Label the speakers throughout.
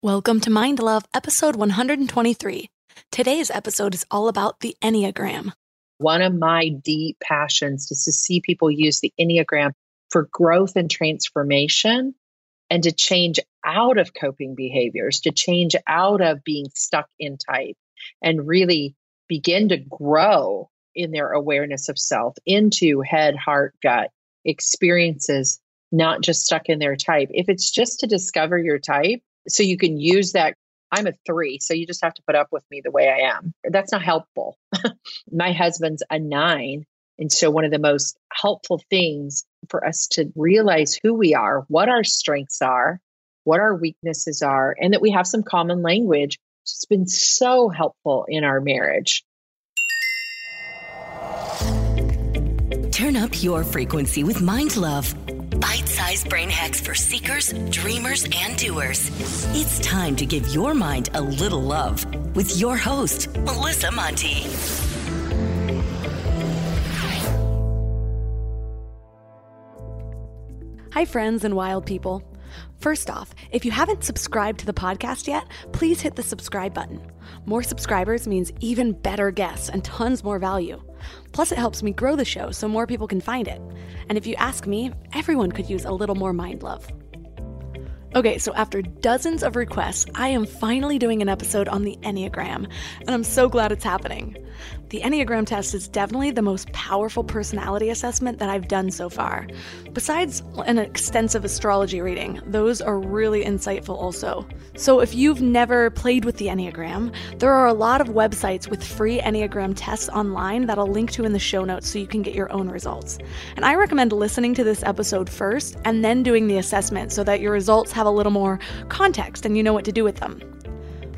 Speaker 1: Welcome to Mind Love, episode 123. Today's episode is all about the Enneagram.
Speaker 2: One of my deep passions is to see people use the Enneagram for growth and transformation and to change out of coping behaviors, to change out of being stuck in type and really begin to grow in their awareness of self into head, heart, gut experiences, not just stuck in their type. If it's just to discover your type, so you can use that. I'm a three, so you just have to put up with me the way I am. That's not helpful. My husband's a nine. And so, one of the most helpful things for us to realize who we are, what our strengths are, what our weaknesses are, and that we have some common language. It's been so helpful in our marriage.
Speaker 3: Turn up your frequency with Mind Love. Sized brain hacks for seekers, dreamers, and doers. It's time to give your mind a little love with your host, Melissa Monte.
Speaker 1: Hi, friends and wild people. First off, if you haven't subscribed to the podcast yet, please hit the subscribe button. More subscribers means even better guests and tons more value. Plus, it helps me grow the show so more people can find it. And if you ask me, everyone could use a little more mind love. Okay, so after dozens of requests, I am finally doing an episode on the Enneagram, and I'm so glad it's happening. The Enneagram test is definitely the most powerful personality assessment that I've done so far. Besides an extensive astrology reading, those are really insightful also. So if you've never played with the Enneagram, there are a lot of websites with free Enneagram tests online that I'll link to in the show notes so you can get your own results. And I recommend listening to this episode first and then doing the assessment so that your results have a little more context and you know what to do with them.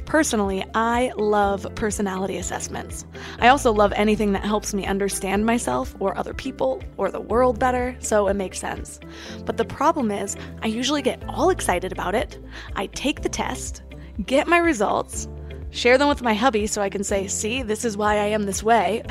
Speaker 1: Personally, I love personality assessments. I also love anything that helps me understand myself or other people or the world better, so it makes sense. But the problem is, I usually get all excited about it. I take the test, get my results, share them with my hubby so I can say, see, this is why I am this way.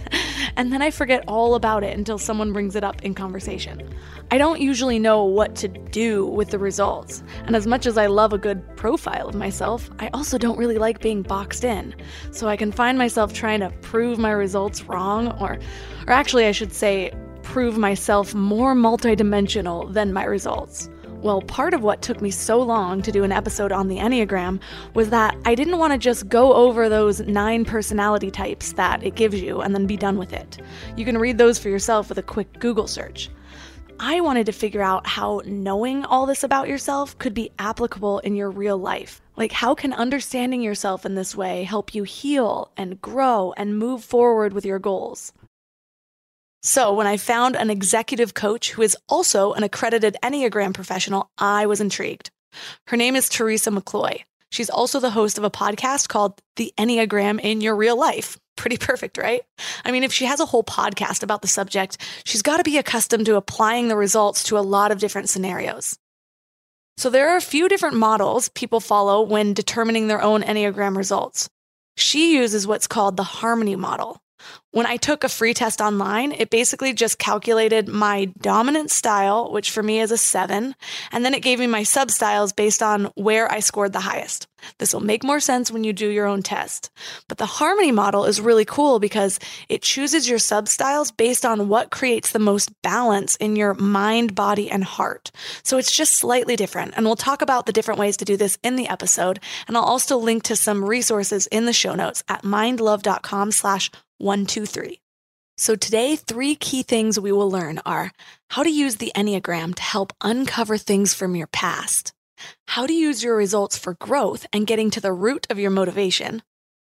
Speaker 1: and then I forget all about it until someone brings it up in conversation. I don't usually know what to do with the results, and as much as I love a good profile of myself, I also don't really like being boxed in. So I can find myself trying to prove my results wrong, or, or actually, I should say, prove myself more multidimensional than my results. Well, part of what took me so long to do an episode on the Enneagram was that I didn't want to just go over those nine personality types that it gives you and then be done with it. You can read those for yourself with a quick Google search. I wanted to figure out how knowing all this about yourself could be applicable in your real life. Like, how can understanding yourself in this way help you heal and grow and move forward with your goals? So, when I found an executive coach who is also an accredited Enneagram professional, I was intrigued. Her name is Teresa McCloy. She's also the host of a podcast called The Enneagram in Your Real Life. Pretty perfect, right? I mean, if she has a whole podcast about the subject, she's got to be accustomed to applying the results to a lot of different scenarios. So, there are a few different models people follow when determining their own Enneagram results. She uses what's called the harmony model. When I took a free test online, it basically just calculated my dominant style, which for me is a seven, and then it gave me my sub styles based on where I scored the highest. This will make more sense when you do your own test. But the harmony model is really cool because it chooses your sub styles based on what creates the most balance in your mind, body, and heart. So it's just slightly different. And we'll talk about the different ways to do this in the episode. And I'll also link to some resources in the show notes at mindlove.com slash 123. So, today, three key things we will learn are how to use the Enneagram to help uncover things from your past, how to use your results for growth and getting to the root of your motivation,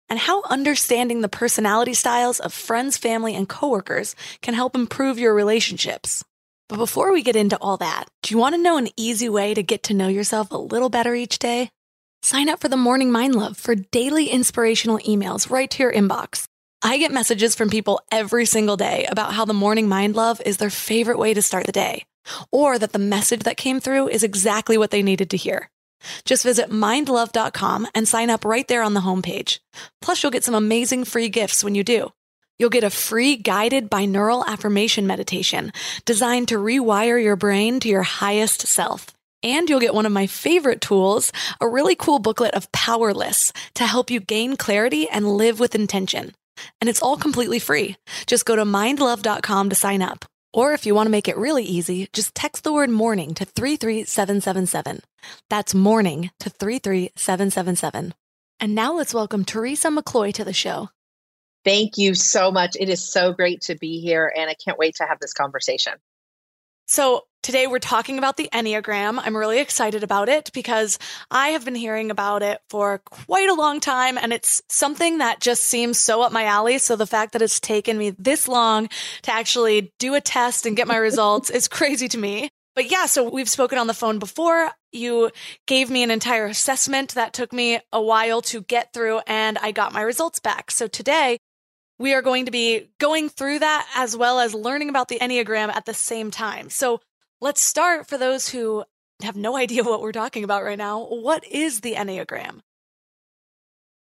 Speaker 1: and how understanding the personality styles of friends, family, and coworkers can help improve your relationships. But before we get into all that, do you want to know an easy way to get to know yourself a little better each day? Sign up for the Morning Mind Love for daily inspirational emails right to your inbox. I get messages from people every single day about how the Morning Mind Love is their favorite way to start the day, or that the message that came through is exactly what they needed to hear. Just visit mindlove.com and sign up right there on the homepage. Plus, you'll get some amazing free gifts when you do. You'll get a free guided binaural affirmation meditation designed to rewire your brain to your highest self. And you'll get one of my favorite tools, a really cool booklet of Power Lists to help you gain clarity and live with intention. And it's all completely free. Just go to mindlove.com to sign up. Or if you want to make it really easy, just text the word morning to 33777. That's morning to 33777. And now let's welcome Teresa McCloy to the show.
Speaker 2: Thank you so much. It is so great to be here, and I can't wait to have this conversation.
Speaker 1: So, today we're talking about the Enneagram. I'm really excited about it because I have been hearing about it for quite a long time and it's something that just seems so up my alley. So, the fact that it's taken me this long to actually do a test and get my results is crazy to me. But yeah, so we've spoken on the phone before. You gave me an entire assessment that took me a while to get through and I got my results back. So today we are going to be going through that as well as learning about the Enneagram at the same time. So let's start for those who have no idea what we're talking about right now. What is the Enneagram?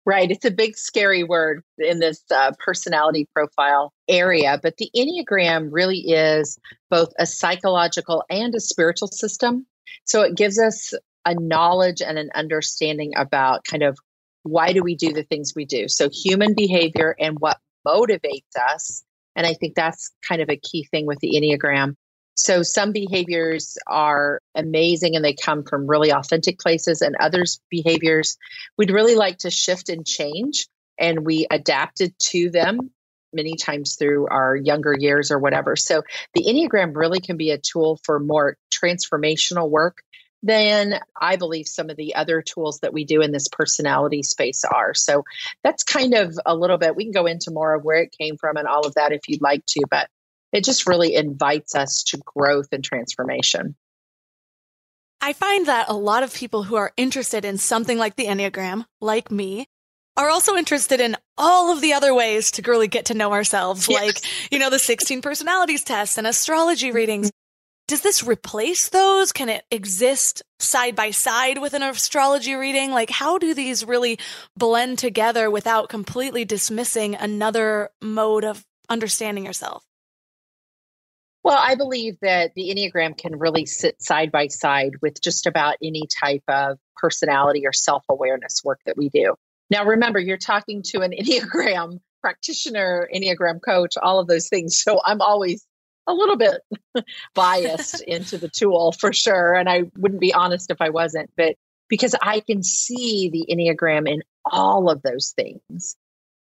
Speaker 2: Right. It's a big, scary word in this uh, personality profile area, but the Enneagram really is both a psychological and a spiritual system. So it gives us a knowledge and an understanding about kind of why do we do the things we do. So human behavior and what motivates us. And I think that's kind of a key thing with the Enneagram. So some behaviors are amazing and they come from really authentic places, and others behaviors we'd really like to shift and change. And we adapted to them many times through our younger years or whatever. So the Enneagram really can be a tool for more transformational work than I believe some of the other tools that we do in this personality space are. So that's kind of a little bit, we can go into more of where it came from and all of that if you'd like to, but it just really invites us to growth and transformation.
Speaker 1: I find that a lot of people who are interested in something like the Enneagram, like me, are also interested in all of the other ways to really get to know ourselves, yes. like, you know, the 16 personalities tests and astrology mm-hmm. readings does this replace those? Can it exist side by side with an astrology reading? Like, how do these really blend together without completely dismissing another mode of understanding yourself?
Speaker 2: Well, I believe that the Enneagram can really sit side by side with just about any type of personality or self awareness work that we do. Now, remember, you're talking to an Enneagram practitioner, Enneagram coach, all of those things. So I'm always a little bit biased into the tool for sure. And I wouldn't be honest if I wasn't, but because I can see the Enneagram in all of those things.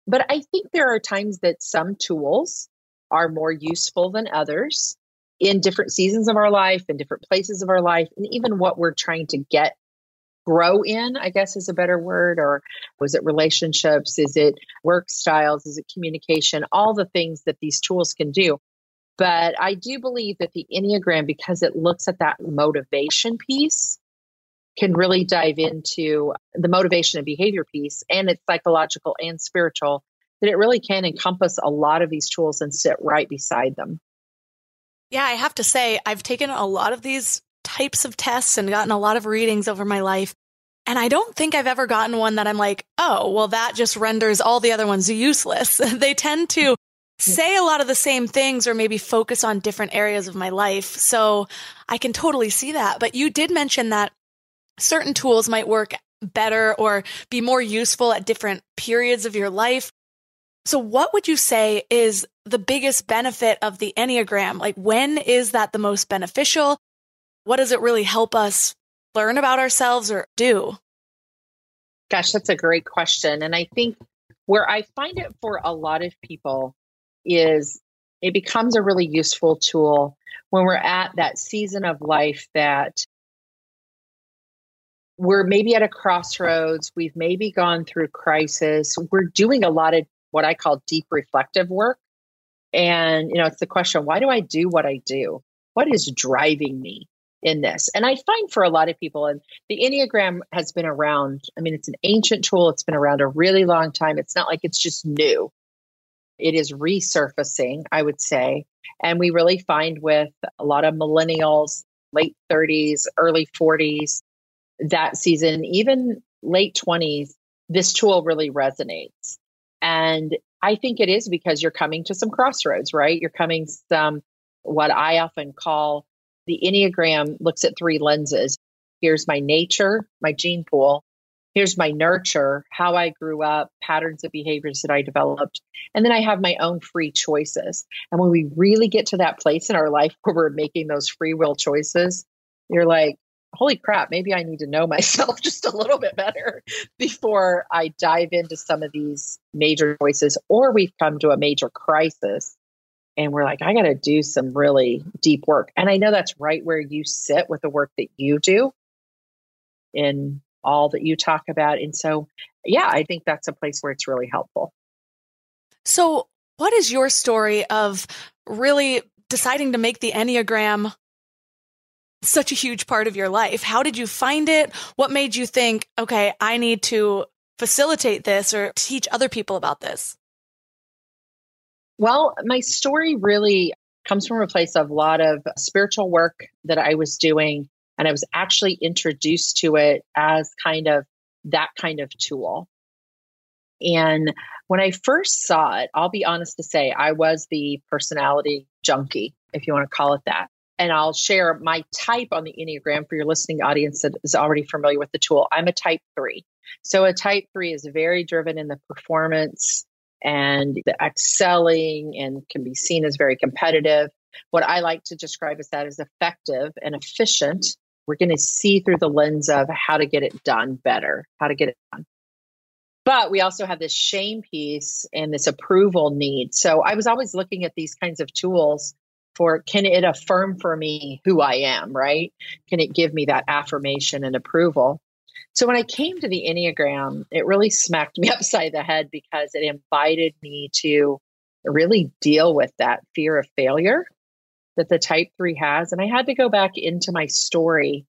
Speaker 2: But I think there are times that some tools are more useful than others in different seasons of our life, in different places of our life, and even what we're trying to get grow in, I guess is a better word, or was it relationships? Is it work styles? Is it communication? All the things that these tools can do. But I do believe that the Enneagram, because it looks at that motivation piece, can really dive into the motivation and behavior piece, and it's psychological and spiritual, that it really can encompass a lot of these tools and sit right beside them.
Speaker 1: Yeah, I have to say, I've taken a lot of these types of tests and gotten a lot of readings over my life. And I don't think I've ever gotten one that I'm like, oh, well, that just renders all the other ones useless. they tend to mm-hmm. say a lot of the same things or maybe focus on different areas of my life. So I can totally see that. But you did mention that certain tools might work better or be more useful at different periods of your life. So what would you say is the biggest benefit of the Enneagram? Like when is that the most beneficial? What does it really help us learn about ourselves or do?
Speaker 2: Gosh, that's a great question. And I think where I find it for a lot of people is it becomes a really useful tool when we're at that season of life that we're maybe at a crossroads, we've maybe gone through crisis, we're doing a lot of what I call deep reflective work. And, you know, it's the question why do I do what I do? What is driving me in this. And I find for a lot of people, and the Enneagram has been around, I mean, it's an ancient tool, it's been around a really long time. It's not like it's just new, it is resurfacing, I would say. And we really find with a lot of millennials, late 30s, early 40s, that season, even late 20s, this tool really resonates. And I think it is because you're coming to some crossroads, right? You're coming some what I often call the Enneagram looks at three lenses. Here's my nature, my gene pool. Here's my nurture, how I grew up, patterns of behaviors that I developed. And then I have my own free choices. And when we really get to that place in our life where we're making those free will choices, you're like, holy crap, maybe I need to know myself just a little bit better before I dive into some of these major choices, or we've come to a major crisis and we're like, I got to do some really deep work. And I know that's right where you sit with the work that you do in all that you talk about. And so, yeah, I think that's a place where it's really helpful.
Speaker 1: So, what is your story of really deciding to make the Enneagram such a huge part of your life? How did you find it? What made you think, okay, I need to facilitate this or teach other people about this?
Speaker 2: Well, my story really comes from a place of a lot of spiritual work that I was doing. And I was actually introduced to it as kind of that kind of tool. And when I first saw it, I'll be honest to say, I was the personality junkie, if you want to call it that. And I'll share my type on the Enneagram for your listening audience that is already familiar with the tool. I'm a type three. So a type three is very driven in the performance and the excelling and can be seen as very competitive. What I like to describe as that is effective and efficient. We're going to see through the lens of how to get it done better, how to get it done. But we also have this shame piece and this approval need. So I was always looking at these kinds of tools for can it affirm for me who I am, right? Can it give me that affirmation and approval? So when I came to the Enneagram, it really smacked me upside the head because it invited me to really deal with that fear of failure that the type three has. And I had to go back into my story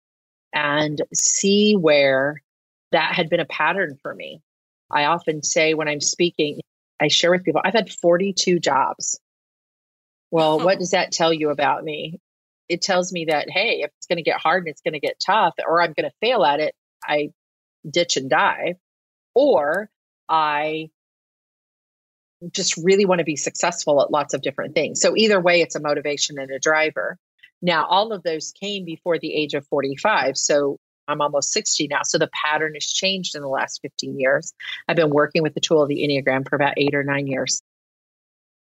Speaker 2: and see where that had been a pattern for me. I often say when I'm speaking, I share with people, I've had 42 jobs. Well, what does that tell you about me? It tells me that, hey, if it's going to get hard and it's going to get tough, or I'm going to fail at it, I ditch and dive, or I just really want to be successful at lots of different things. So either way, it's a motivation and a driver. Now, all of those came before the age of 45. So I'm almost 60 now. So the pattern has changed in the last 15 years. I've been working with the tool of the Enneagram for about eight or nine years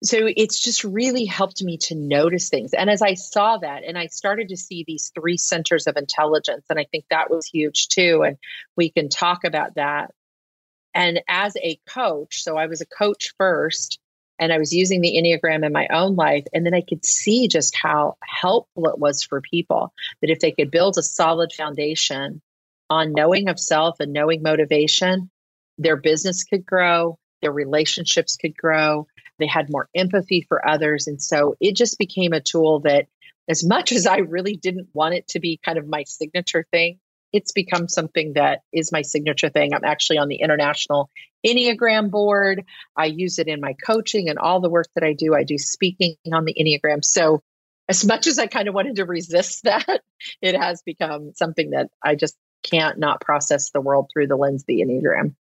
Speaker 2: so it's just really helped me to notice things. And as I saw that, and I started to see these three centers of intelligence, and I think that was huge too. And we can talk about that. And as a coach, so I was a coach first, and I was using the Enneagram in my own life. And then I could see just how helpful it was for people that if they could build a solid foundation on knowing of self and knowing motivation, their business could grow, their relationships could grow, they had more empathy for others. And so it just became a tool that, as much as I really didn't want it to be kind of my signature thing, it's become something that is my signature thing. I'm actually on the International Enneagram board. I use it in my coaching and all the work that I do. I do speaking on the Enneagram. So, as much as I kind of wanted to resist that, it has become something that I just can't not process the world through the lens of the Enneagram.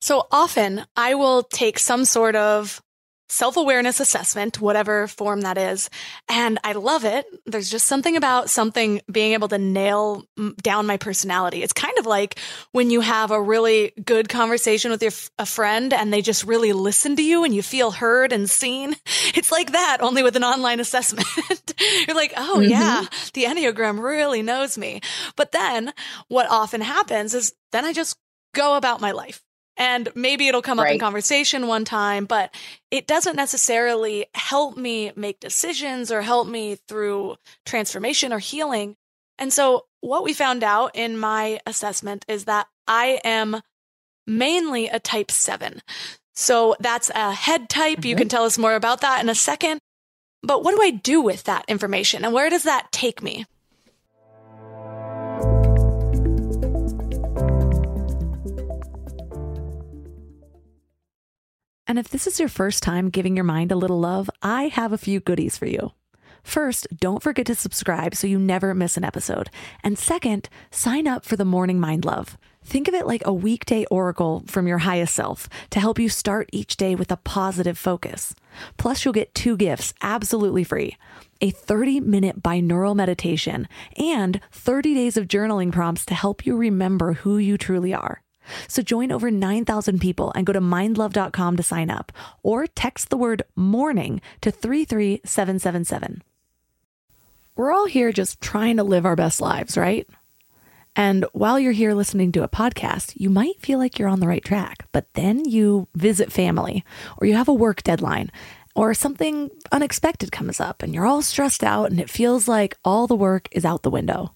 Speaker 1: So often I will take some sort of self awareness assessment, whatever form that is. And I love it. There's just something about something being able to nail down my personality. It's kind of like when you have a really good conversation with your a friend and they just really listen to you and you feel heard and seen. It's like that, only with an online assessment. You're like, oh mm-hmm. yeah, the Enneagram really knows me. But then what often happens is then I just go about my life and maybe it'll come up in conversation one time, but it doesn't necessarily help me make decisions or help me through transformation or healing. And so what we found out in my assessment is that I am mainly a type seven. So that's a head type. Mm-hmm. You can tell us more about that in a second. But what do I do with that information and where does that take me? And if this is your first time giving your mind a little love, I have a few goodies for you. First, don't forget to subscribe so you never miss an episode. And second, sign up for the Morning Mind Love. Think of it like a weekday oracle from your highest self to help you start each day with a positive focus. Plus, you'll get two gifts absolutely free a 30 minute binaural meditation and 30 days of journaling prompts to help you remember who you truly are. So join over 9,000 people and go to mindlove.com to sign up or text the word morning to 33777. We're all here just trying to live our best lives, right? And while you're here listening to a podcast, you might feel like you're on the right track, but then you visit family or you have a work deadline or something unexpected comes up and you're all stressed out and it feels like all the work is out the window.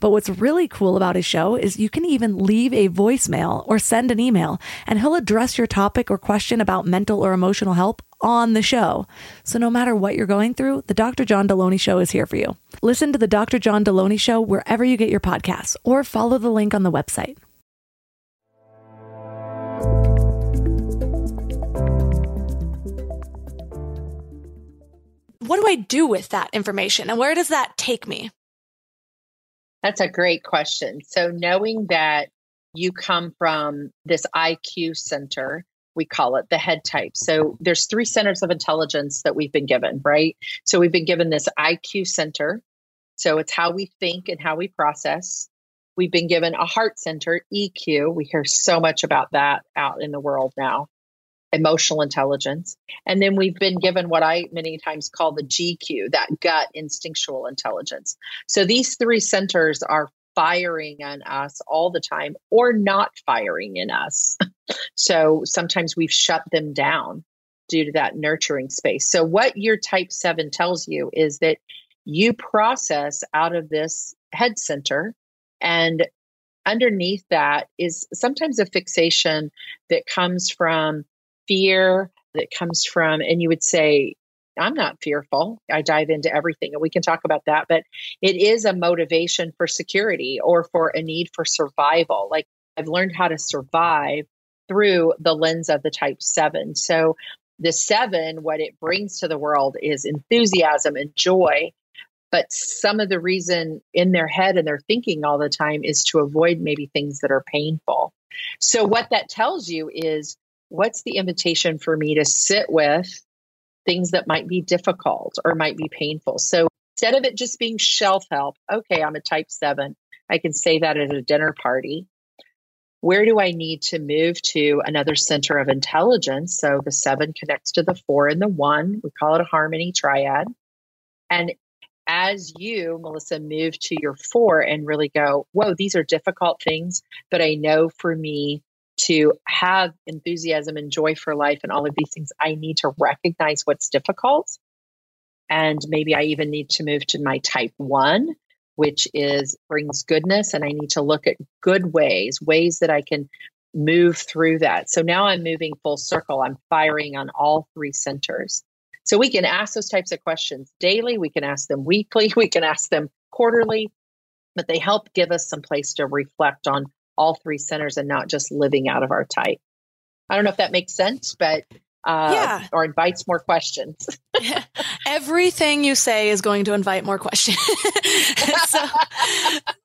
Speaker 1: But what's really cool about his show is you can even leave a voicemail or send an email, and he'll address your topic or question about mental or emotional help on the show. So no matter what you're going through, the Dr. John Delony Show is here for you. Listen to the Dr. John Delony Show wherever you get your podcasts or follow the link on the website. What do I do with that information and where does that take me?
Speaker 2: That's a great question. So, knowing that you come from this IQ center, we call it the head type. So, there's three centers of intelligence that we've been given, right? So, we've been given this IQ center. So, it's how we think and how we process. We've been given a heart center, EQ. We hear so much about that out in the world now emotional intelligence. And then we've been given what I many times call the GQ, that gut instinctual intelligence. So these three centers are firing on us all the time or not firing in us. so sometimes we've shut them down due to that nurturing space. So what your type 7 tells you is that you process out of this head center and underneath that is sometimes a fixation that comes from fear that comes from, and you would say, I'm not fearful. I dive into everything and we can talk about that, but it is a motivation for security or for a need for survival. Like I've learned how to survive through the lens of the type seven. So the seven, what it brings to the world is enthusiasm and joy. But some of the reason in their head and their thinking all the time is to avoid maybe things that are painful. So, what that tells you is what's the invitation for me to sit with things that might be difficult or might be painful? So instead of it just being shelf help, okay, I'm a type seven, I can say that at a dinner party. Where do I need to move to another center of intelligence? So the seven connects to the four and the one. We call it a harmony triad. And as you, Melissa, move to your four and really go, whoa, these are difficult things, but I know for me, to have enthusiasm and joy for life and all of these things, I need to recognize what's difficult. And maybe I even need to move to my type one, which is brings goodness. And I need to look at good ways, ways that I can move through that. So now I'm moving full circle. I'm firing on all three centers. So we can ask those types of questions daily. We can ask them weekly. We can ask them quarterly, but they help give us some place to reflect on all three centers and not just living out of our type. I don't know if that makes sense, but uh, yeah. or invites more questions.
Speaker 1: Everything you say is going to invite more questions. so,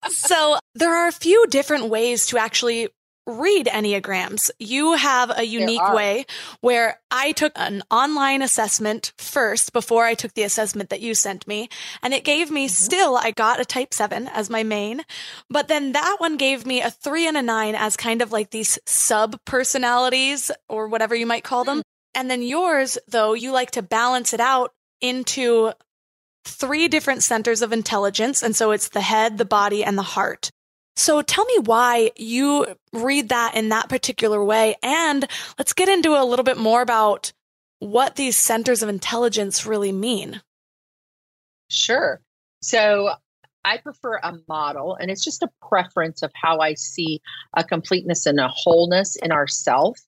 Speaker 1: so there are a few different ways to actually read Enneagrams. You have a unique way where I took an online assessment first before I took the assessment that you sent me. And it gave me mm-hmm. still, I got a type seven as my main, but then that one gave me a three and a nine as kind of like these sub personalities or whatever you might call them. Mm-hmm. And then yours, though, you like to balance it out into three different centers of intelligence. And so it's the head, the body, and the heart. So tell me why you read that in that particular way. And let's get into a little bit more about what these centers of intelligence really mean.
Speaker 2: Sure. So I prefer a model, and it's just a preference of how I see a completeness and a wholeness in ourself.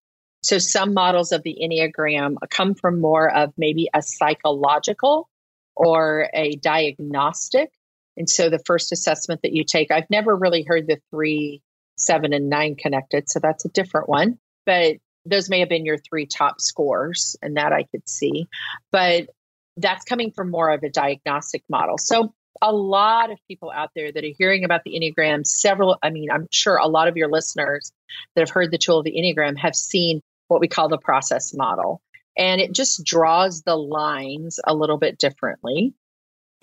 Speaker 2: So some models of the Enneagram come from more of maybe a psychological or a diagnostic. And so the first assessment that you take, I've never really heard the three, seven, and nine connected. So that's a different one. But those may have been your three top scores, and that I could see. But that's coming from more of a diagnostic model. So a lot of people out there that are hearing about the Enneagram, several, I mean, I'm sure a lot of your listeners that have heard the tool of the Enneagram have seen what we call the process model. And it just draws the lines a little bit differently.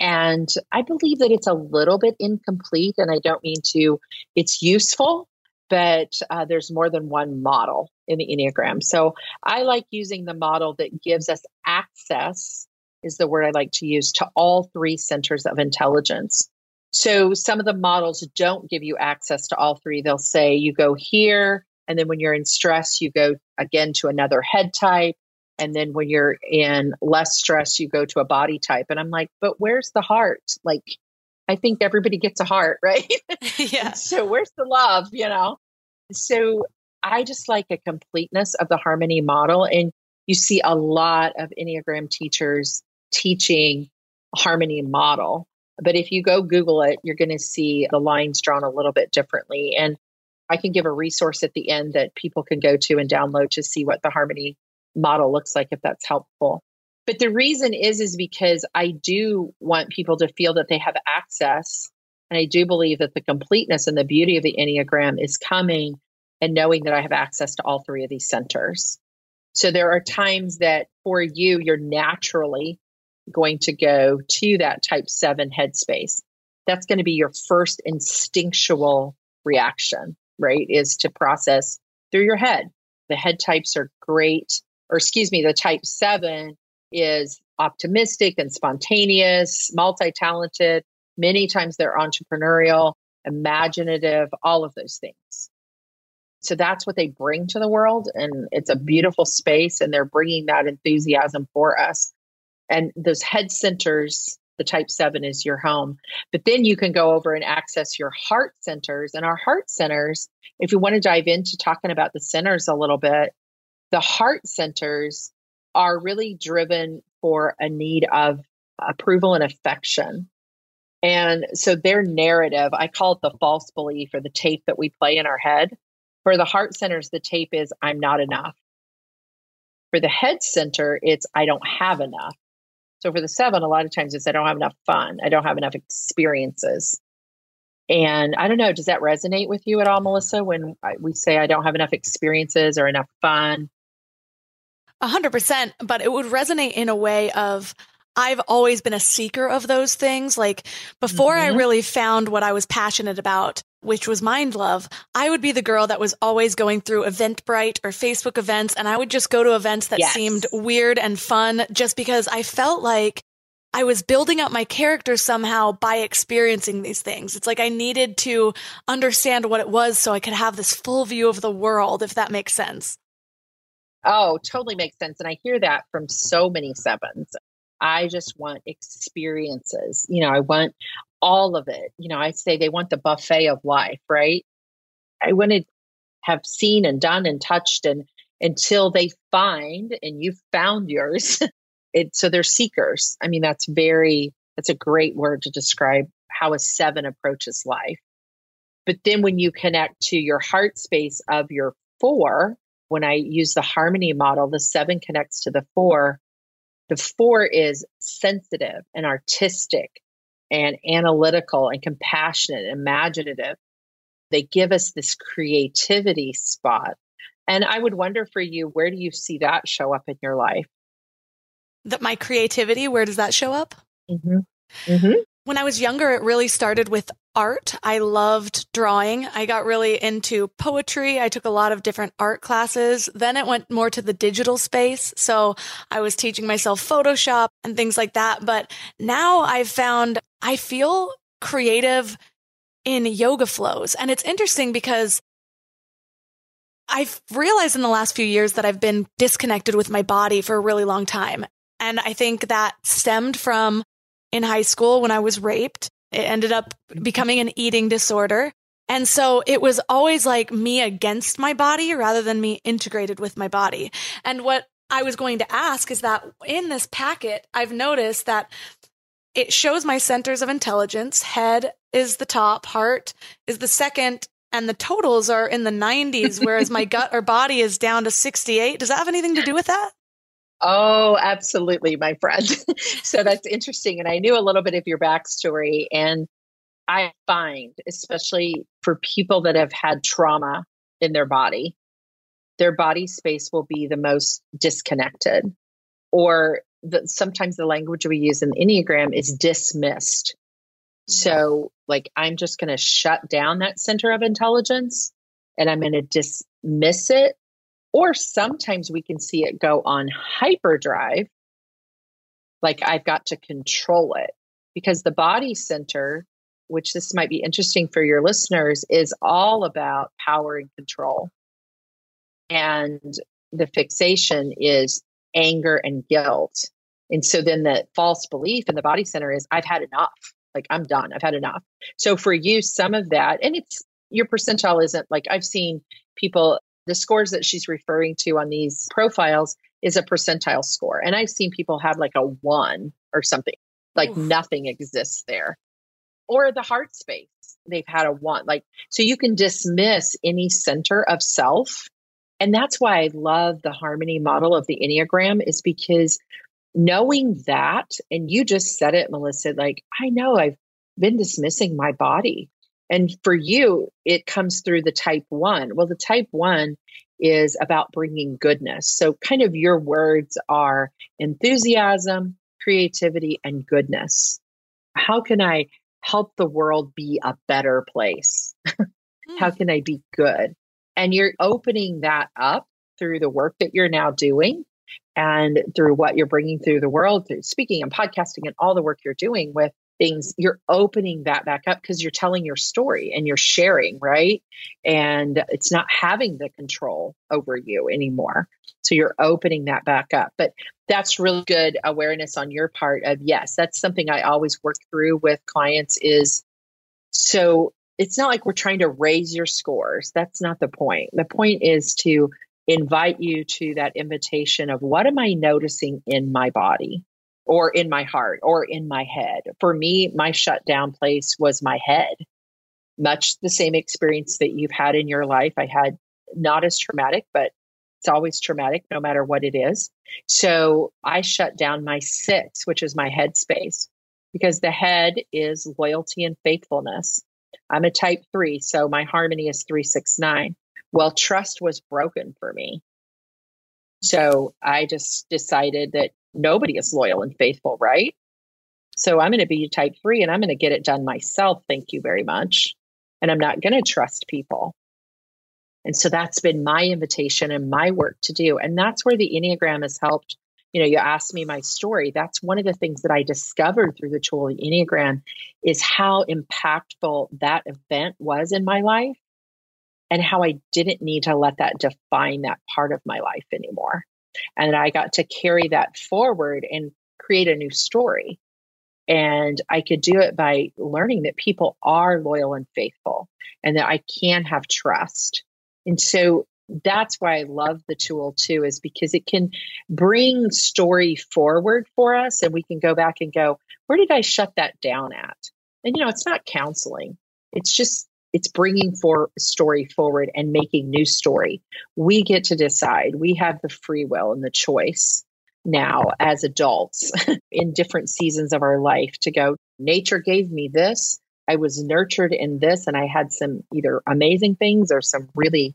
Speaker 2: And I believe that it's a little bit incomplete. And I don't mean to, it's useful, but uh, there's more than one model in the Enneagram. So I like using the model that gives us access is the word I like to use to all three centers of intelligence. So some of the models don't give you access to all three. They'll say you go here, and then when you're in stress, you go again to another head type. And then when you're in less stress, you go to a body type. And I'm like, but where's the heart? Like, I think everybody gets a heart, right?
Speaker 1: yeah.
Speaker 2: so where's the love, you know? So I just like a completeness of the harmony model. And you see a lot of Enneagram teachers teaching harmony model. But if you go Google it, you're going to see the lines drawn a little bit differently. And I can give a resource at the end that people can go to and download to see what the harmony model looks like if that's helpful. But the reason is is because I do want people to feel that they have access and I do believe that the completeness and the beauty of the Enneagram is coming and knowing that I have access to all three of these centers. So there are times that for you, you're naturally going to go to that type seven headspace. That's going to be your first instinctual reaction, right? Is to process through your head. The head types are great, or excuse me, the type seven is optimistic and spontaneous, multi talented. Many times they're entrepreneurial, imaginative, all of those things. So that's what they bring to the world. And it's a beautiful space, and they're bringing that enthusiasm for us and those head centers the type 7 is your home but then you can go over and access your heart centers and our heart centers if you want to dive into talking about the centers a little bit the heart centers are really driven for a need of approval and affection and so their narrative i call it the false belief or the tape that we play in our head for the heart centers the tape is i'm not enough for the head center it's i don't have enough so for the seven, a lot of times it's I don't have enough fun. I don't have enough experiences. And I don't know, does that resonate with you at all, Melissa, when we say I don't have enough experiences or enough fun?
Speaker 1: A hundred percent, but it would resonate in a way of I've always been a seeker of those things. Like before mm-hmm. I really found what I was passionate about, which was mind love, I would be the girl that was always going through Eventbrite or Facebook events. And I would just go to events that yes. seemed weird and fun just because I felt like I was building up my character somehow by experiencing these things. It's like I needed to understand what it was so I could have this full view of the world, if that makes sense.
Speaker 2: Oh, totally makes sense. And I hear that from so many sevens. I just want experiences. You know, I want all of it. You know, I say they want the buffet of life, right? I want to have seen and done and touched and until they find and you've found yours. it so they're seekers. I mean, that's very that's a great word to describe how a seven approaches life. But then when you connect to your heart space of your four, when I use the harmony model, the seven connects to the four the four is sensitive and artistic and analytical and compassionate and imaginative. They give us this creativity spot. And I would wonder for you, where do you see that show up in your life?
Speaker 1: That my creativity, where does that show up?
Speaker 2: Mm-hmm. Mm-hmm.
Speaker 1: When I was younger, it really started with art. I loved drawing. I got really into poetry. I took a lot of different art classes. Then it went more to the digital space. So I was teaching myself Photoshop and things like that. But now I've found I feel creative in yoga flows. And it's interesting because I've realized in the last few years that I've been disconnected with my body for a really long time. And I think that stemmed from in high school when I was raped. It ended up becoming an eating disorder. And so it was always like me against my body rather than me integrated with my body. And what I was going to ask is that in this packet, I've noticed that it shows my centers of intelligence. Head is the top, heart is the second, and the totals are in the 90s, whereas my gut or body is down to 68. Does that have anything to do with that?
Speaker 2: Oh, absolutely, my friend. so that's interesting. And I knew a little bit of your backstory. And I find, especially for people that have had trauma in their body, their body space will be the most disconnected. Or the, sometimes the language we use in the Enneagram is dismissed. Hmm. So, like, I'm just going to shut down that center of intelligence and I'm going to dismiss it. Or sometimes we can see it go on hyperdrive. Like, I've got to control it because the body center, which this might be interesting for your listeners, is all about power and control. And the fixation is anger and guilt. And so then the false belief in the body center is, I've had enough. Like I'm done. I've had enough. So for you, some of that, and it's your percentile isn't like I've seen people, the scores that she's referring to on these profiles is a percentile score. And I've seen people have like a one or something, like Oof. nothing exists there. Or the heart space, they've had a one. Like, so you can dismiss any center of self. And that's why I love the harmony model of the Enneagram, is because knowing that, and you just said it, Melissa, like, I know I've been dismissing my body. And for you, it comes through the type one. Well, the type one is about bringing goodness. So, kind of your words are enthusiasm, creativity, and goodness. How can I help the world be a better place? How hmm. can I be good? And you're opening that up through the work that you're now doing and through what you're bringing through the world through speaking and podcasting and all the work you're doing with things you're opening that back up because you're telling your story and you're sharing right? And it's not having the control over you anymore. So you're opening that back up. But that's really good awareness on your part of yes that's something i always work through with clients is so it's not like we're trying to raise your scores. That's not the point. The point is to invite you to that invitation of what am I noticing in my body or in my heart or in my head? For me, my shutdown place was my head. Much the same experience that you've had in your life. I had not as traumatic, but it's always traumatic no matter what it is. So I shut down my six, which is my head space, because the head is loyalty and faithfulness. I'm a type three, so my harmony is three, six, nine. Well, trust was broken for me. So I just decided that nobody is loyal and faithful, right? So I'm going to be type three and I'm going to get it done myself. Thank you very much. And I'm not going to trust people. And so that's been my invitation and my work to do. And that's where the Enneagram has helped. You know, you asked me my story. That's one of the things that I discovered through the tool of the Enneagram is how impactful that event was in my life and how I didn't need to let that define that part of my life anymore. And I got to carry that forward and create a new story. And I could do it by learning that people are loyal and faithful and that I can have trust. And so that's why I love the tool too, is because it can bring story forward for us and we can go back and go, where did I shut that down at? And, you know, it's not counseling, it's just it's bringing for story forward and making new story. We get to decide. We have the free will and the choice now as adults in different seasons of our life to go, nature gave me this. I was nurtured in this, and I had some either amazing things or some really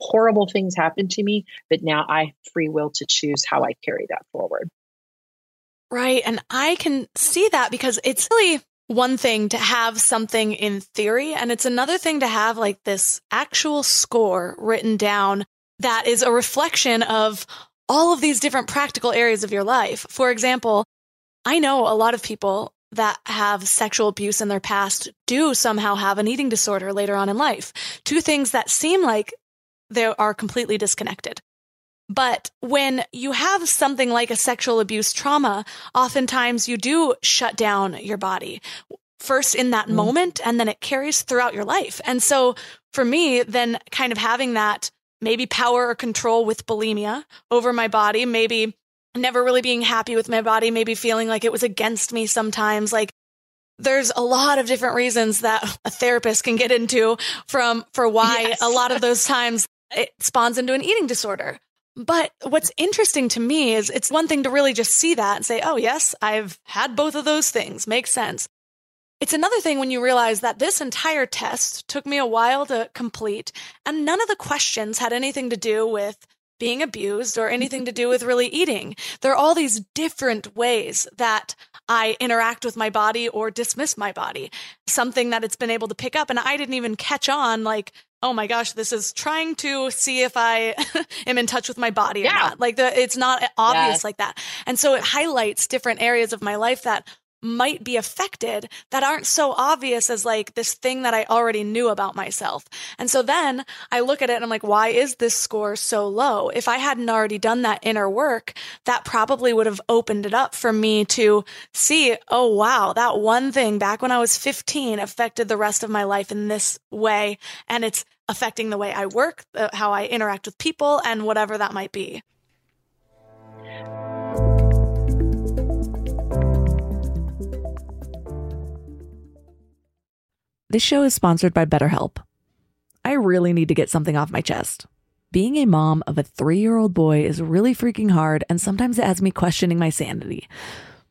Speaker 2: horrible things happen to me. But now I have free will to choose how I carry that forward.
Speaker 1: Right. And I can see that because it's really one thing to have something in theory, and it's another thing to have like this actual score written down that is a reflection of all of these different practical areas of your life. For example, I know a lot of people that have sexual abuse in their past do somehow have an eating disorder later on in life. Two things that seem like they are completely disconnected. But when you have something like a sexual abuse trauma, oftentimes you do shut down your body first in that mm. moment and then it carries throughout your life. And so for me, then kind of having that maybe power or control with bulimia over my body, maybe never really being happy with my body, maybe feeling like it was against me sometimes, like there's a lot of different reasons that a therapist can get into from for why yes. a lot of those times it spawns into an eating disorder. But what's interesting to me is it's one thing to really just see that and say, oh, yes, I've had both of those things. Makes sense. It's another thing when you realize that this entire test took me a while to complete, and none of the questions had anything to do with being abused or anything to do with really eating. There are all these different ways that I interact with my body or dismiss my body, something that it's been able to pick up. And I didn't even catch on like, oh my gosh, this is trying to see if I am in touch with my body yeah. or not. Like the, it's not obvious yes. like that. And so it highlights different areas of my life that might be affected that aren't so obvious as like this thing that I already knew about myself. And so then I look at it and I'm like, why is this score so low? If I hadn't already done that inner work, that probably would have opened it up for me to see, oh, wow, that one thing back when I was 15 affected the rest of my life in this way. And it's affecting the way I work, uh, how I interact with people, and whatever that might be.
Speaker 4: This show is sponsored by BetterHelp. I really need to get something off my chest. Being a mom of a three year old boy is really freaking hard, and sometimes it has me questioning my sanity.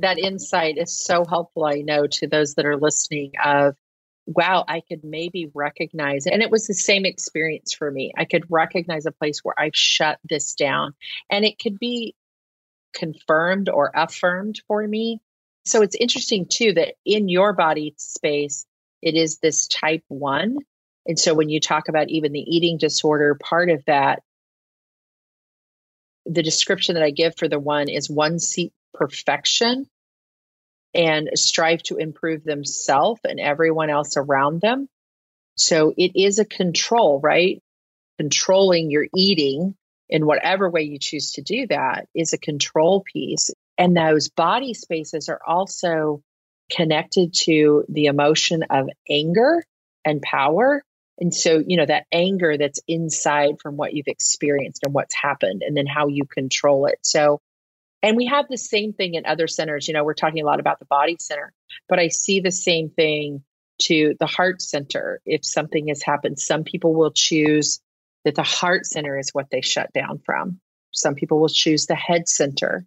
Speaker 2: That insight is so helpful, I know, to those that are listening of, wow, I could maybe recognize. And it was the same experience for me. I could recognize a place where I've shut this down. And it could be confirmed or affirmed for me. So it's interesting too that in your body space, it is this type one. And so when you talk about even the eating disorder, part of that, the description that I give for the one is one seek perfection and strive to improve themselves and everyone else around them. So it is a control, right? Controlling your eating in whatever way you choose to do that is a control piece. And those body spaces are also connected to the emotion of anger and power. And so, you know, that anger that's inside from what you've experienced and what's happened, and then how you control it. So and we have the same thing in other centers. You know, we're talking a lot about the body center, but I see the same thing to the heart center. If something has happened, some people will choose that the heart center is what they shut down from. Some people will choose the head center.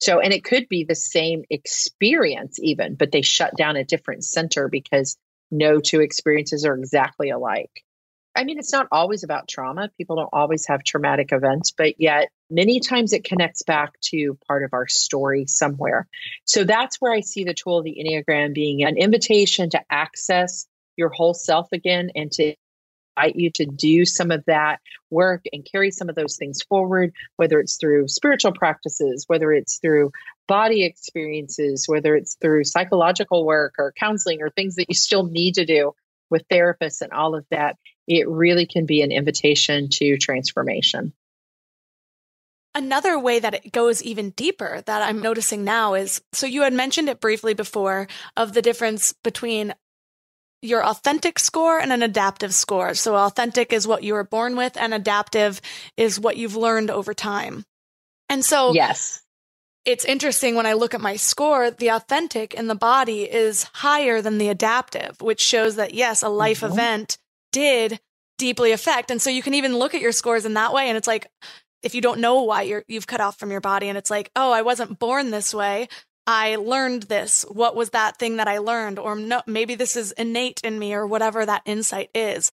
Speaker 2: So, and it could be the same experience even, but they shut down a different center because no two experiences are exactly alike. I mean, it's not always about trauma. People don't always have traumatic events, but yet Many times it connects back to part of our story somewhere. So that's where I see the tool of the Enneagram being an invitation to access your whole self again and to invite you to do some of that work and carry some of those things forward, whether it's through spiritual practices, whether it's through body experiences, whether it's through psychological work or counseling or things that you still need to do with therapists and all of that. It really can be an invitation to transformation.
Speaker 1: Another way that it goes even deeper that I'm noticing now is so you had mentioned it briefly before of the difference between your authentic score and an adaptive score. So authentic is what you were born with and adaptive is what you've learned over time. And so
Speaker 2: Yes.
Speaker 1: It's interesting when I look at my score, the authentic in the body is higher than the adaptive, which shows that yes, a life mm-hmm. event did deeply affect. And so you can even look at your scores in that way and it's like if you don't know why you're you've cut off from your body and it's like, "Oh, I wasn't born this way. I learned this. What was that thing that I learned? Or no, maybe this is innate in me or whatever that insight is.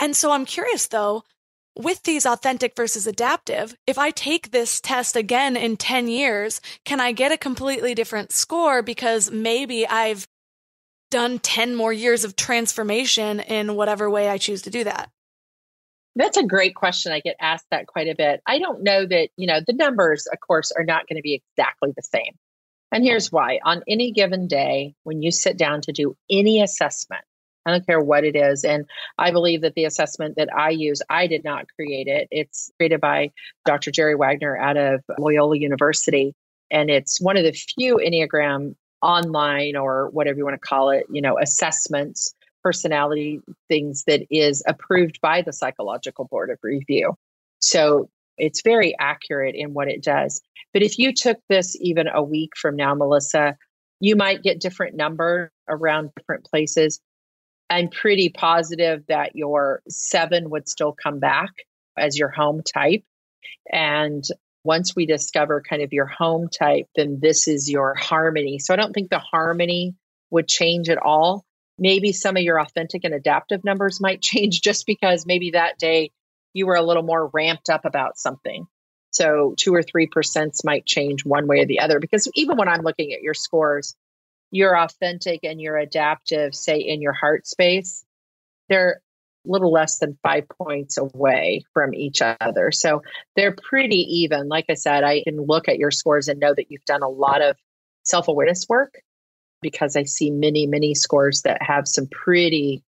Speaker 1: And so I'm curious though, with these authentic versus adaptive, if I take this test again in 10 years, can I get a completely different score because maybe I've done 10 more years of transformation in whatever way I choose to do that?
Speaker 2: That's a great question. I get asked that quite a bit. I don't know that, you know, the numbers, of course, are not going to be exactly the same. And here's why on any given day, when you sit down to do any assessment, I don't care what it is. And I believe that the assessment that I use, I did not create it. It's created by Dr. Jerry Wagner out of Loyola University. And it's one of the few Enneagram online or whatever you want to call it, you know, assessments, personality things that is approved by the Psychological Board of Review. So it's very accurate in what it does. But if you took this even a week from now, Melissa, you might get different numbers around different places. I'm pretty positive that your seven would still come back as your home type. And once we discover kind of your home type, then this is your harmony. So I don't think the harmony would change at all. Maybe some of your authentic and adaptive numbers might change just because maybe that day you were a little more ramped up about something. So two or three percents might change one way or the other. Because even when I'm looking at your scores, your authentic and your adaptive, say in your heart space, they're a little less than five points away from each other. So they're pretty even. Like I said, I can look at your scores and know that you've done a lot of self awareness work because I see many, many scores that have some pretty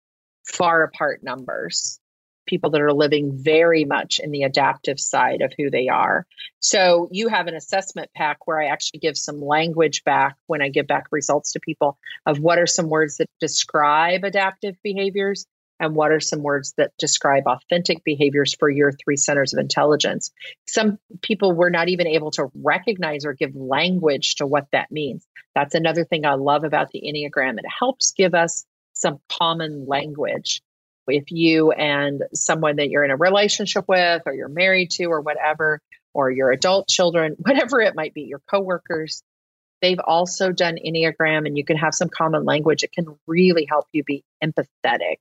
Speaker 2: far apart numbers people that are living very much in the adaptive side of who they are. So you have an assessment pack where I actually give some language back when I give back results to people of what are some words that describe adaptive behaviors and what are some words that describe authentic behaviors for your three centers of intelligence. Some people were not even able to recognize or give language to what that means. That's another thing I love about the Enneagram. It helps give us some common language if you and someone that you're in a relationship with or you're married to or whatever or your adult children whatever it might be your coworkers they've also done enneagram and you can have some common language it can really help you be empathetic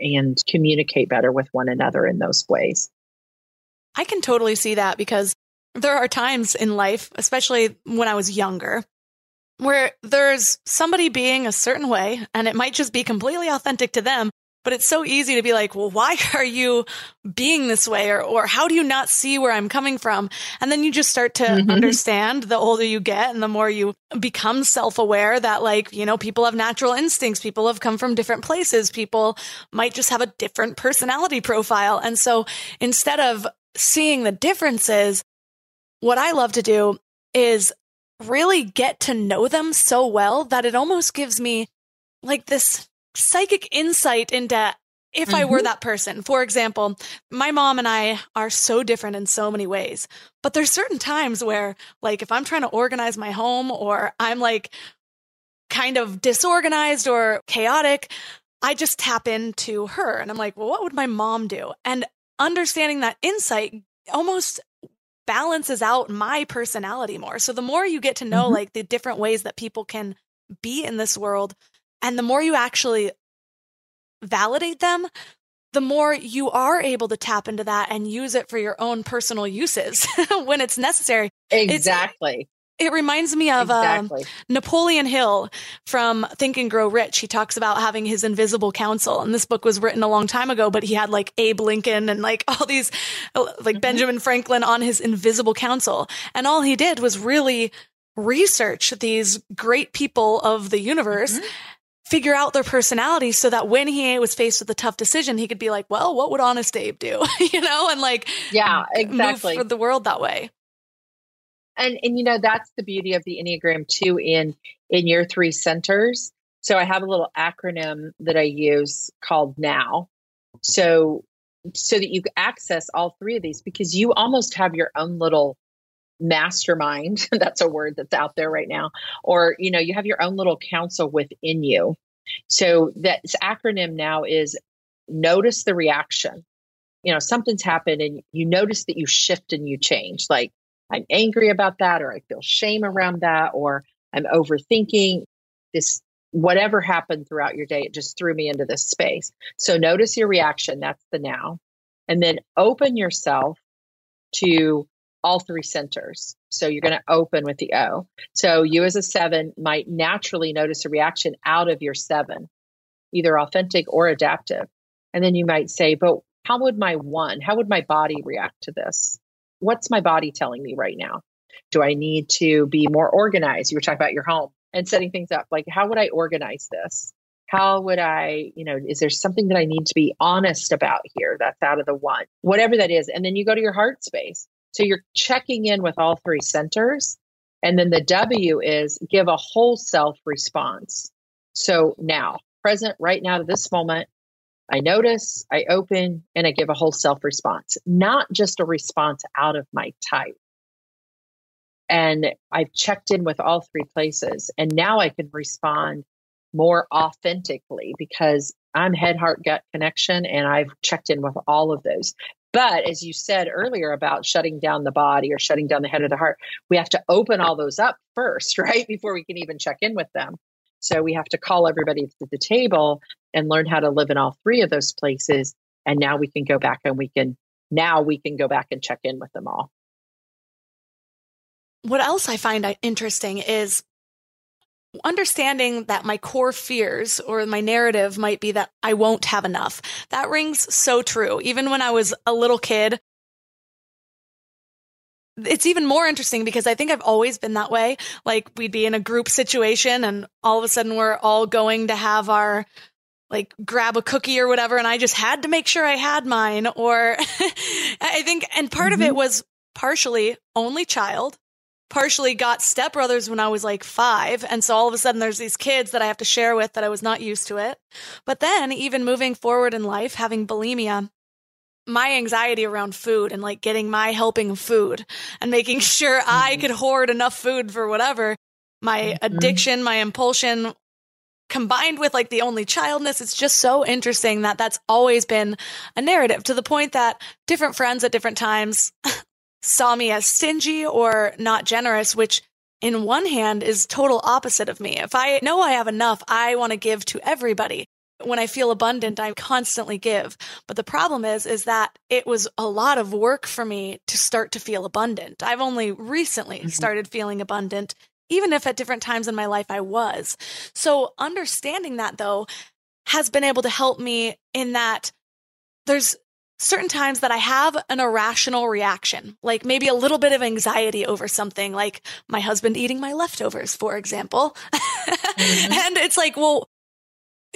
Speaker 2: and communicate better with one another in those ways.
Speaker 1: I can totally see that because there are times in life especially when i was younger where there's somebody being a certain way and it might just be completely authentic to them but it's so easy to be like, well, why are you being this way? Or, or how do you not see where I'm coming from? And then you just start to mm-hmm. understand the older you get and the more you become self aware that like, you know, people have natural instincts. People have come from different places. People might just have a different personality profile. And so instead of seeing the differences, what I love to do is really get to know them so well that it almost gives me like this psychic insight into if mm-hmm. I were mm-hmm. that person. For example, my mom and I are so different in so many ways, but there's certain times where like if I'm trying to organize my home or I'm like kind of disorganized or chaotic, I just tap into her and I'm like, well, what would my mom do? And understanding that insight almost balances out my personality more. So the more you get to know mm-hmm. like the different ways that people can be in this world, and the more you actually validate them, the more you are able to tap into that and use it for your own personal uses when it's necessary.
Speaker 2: Exactly.
Speaker 1: It's, it reminds me of uh, exactly. Napoleon Hill from Think and Grow Rich. He talks about having his invisible council. And this book was written a long time ago, but he had like Abe Lincoln and like all these, uh, like mm-hmm. Benjamin Franklin on his invisible council. And all he did was really research these great people of the universe. Mm-hmm. Figure out their personality so that when he was faced with a tough decision, he could be like, "Well, what would Honest Abe do?" you know, and like,
Speaker 2: yeah, exactly,
Speaker 1: move for the world that way.
Speaker 2: And and you know that's the beauty of the enneagram too in in your three centers. So i have a little acronym that i use called now. So so that you access all three of these because you almost have your own little mastermind that's a word that's out there right now or you know you have your own little council within you so that acronym now is notice the reaction you know something's happened and you notice that you shift and you change like I'm angry about that, or I feel shame around that, or I'm overthinking this, whatever happened throughout your day, it just threw me into this space. So notice your reaction. That's the now. And then open yourself to all three centers. So you're going to open with the O. So you as a seven might naturally notice a reaction out of your seven, either authentic or adaptive. And then you might say, but how would my one, how would my body react to this? what's my body telling me right now? Do I need to be more organized? You were talking about your home and setting things up. Like, how would I organize this? How would I, you know, is there something that I need to be honest about here that's out of the one? Whatever that is. And then you go to your heart space. So you're checking in with all three centers. And then the W is give a whole self response. So now, present right now to this moment, I notice, I open, and I give a whole self response, not just a response out of my type. And I've checked in with all three places, and now I can respond more authentically because I'm head, heart, gut connection, and I've checked in with all of those. But as you said earlier about shutting down the body or shutting down the head or the heart, we have to open all those up first, right? Before we can even check in with them. So we have to call everybody to the table and learn how to live in all three of those places. And now we can go back and we can, now we can go back and check in with them all.
Speaker 1: What else I find interesting is understanding that my core fears or my narrative might be that I won't have enough. That rings so true. Even when I was a little kid, it's even more interesting because I think I've always been that way. Like we'd be in a group situation and all of a sudden we're all going to have our like grab a cookie or whatever and I just had to make sure I had mine or I think and part mm-hmm. of it mm-hmm. was partially only child partially got stepbrothers when I was like 5 and so all of a sudden there's these kids that I have to share with that I was not used to it but then even moving forward in life having bulimia my anxiety around food and like getting my helping of food and making sure mm-hmm. I could hoard enough food for whatever my mm-hmm. addiction, my impulsion combined with like the only childness, it's just so interesting that that's always been a narrative to the point that different friends at different times saw me as stingy or not generous, which in one hand is total opposite of me. If I know I have enough, I want to give to everybody when I feel abundant, I constantly give. But the problem is, is that it was a lot of work for me to start to feel abundant. I've only recently mm-hmm. started feeling abundant, even if at different times in my life I was. So understanding that though has been able to help me in that there's certain times that I have an irrational reaction, like maybe a little bit of anxiety over something, like my husband eating my leftovers, for example. Mm-hmm. and it's like, well,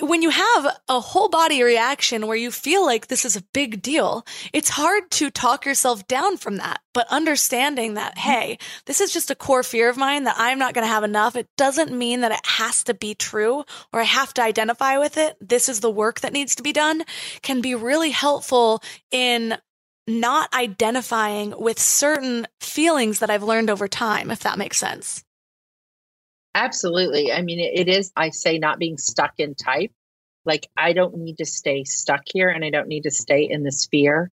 Speaker 1: when you have a whole body reaction where you feel like this is a big deal, it's hard to talk yourself down from that. But understanding that, mm-hmm. hey, this is just a core fear of mine that I'm not going to have enough. It doesn't mean that it has to be true or I have to identify with it. This is the work that needs to be done can be really helpful in not identifying with certain feelings that I've learned over time, if that makes sense.
Speaker 2: Absolutely. I mean, it is, I say, not being stuck in type. Like, I don't need to stay stuck here and I don't need to stay in this fear.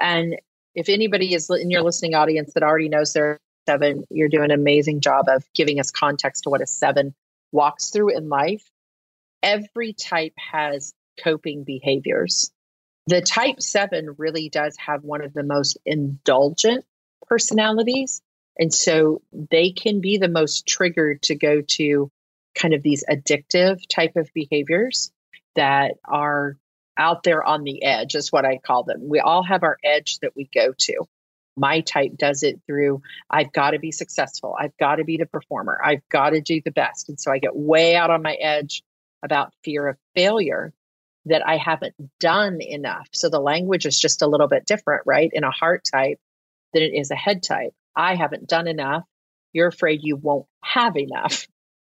Speaker 2: And if anybody is in your listening audience that already knows they're seven, you're doing an amazing job of giving us context to what a seven walks through in life. Every type has coping behaviors. The type seven really does have one of the most indulgent personalities. And so they can be the most triggered to go to kind of these addictive type of behaviors that are out there on the edge, is what I call them. We all have our edge that we go to. My type does it through I've got to be successful. I've got to be the performer. I've got to do the best. And so I get way out on my edge about fear of failure that I haven't done enough. So the language is just a little bit different, right? In a heart type than it is a head type. I haven't done enough. You're afraid you won't have enough.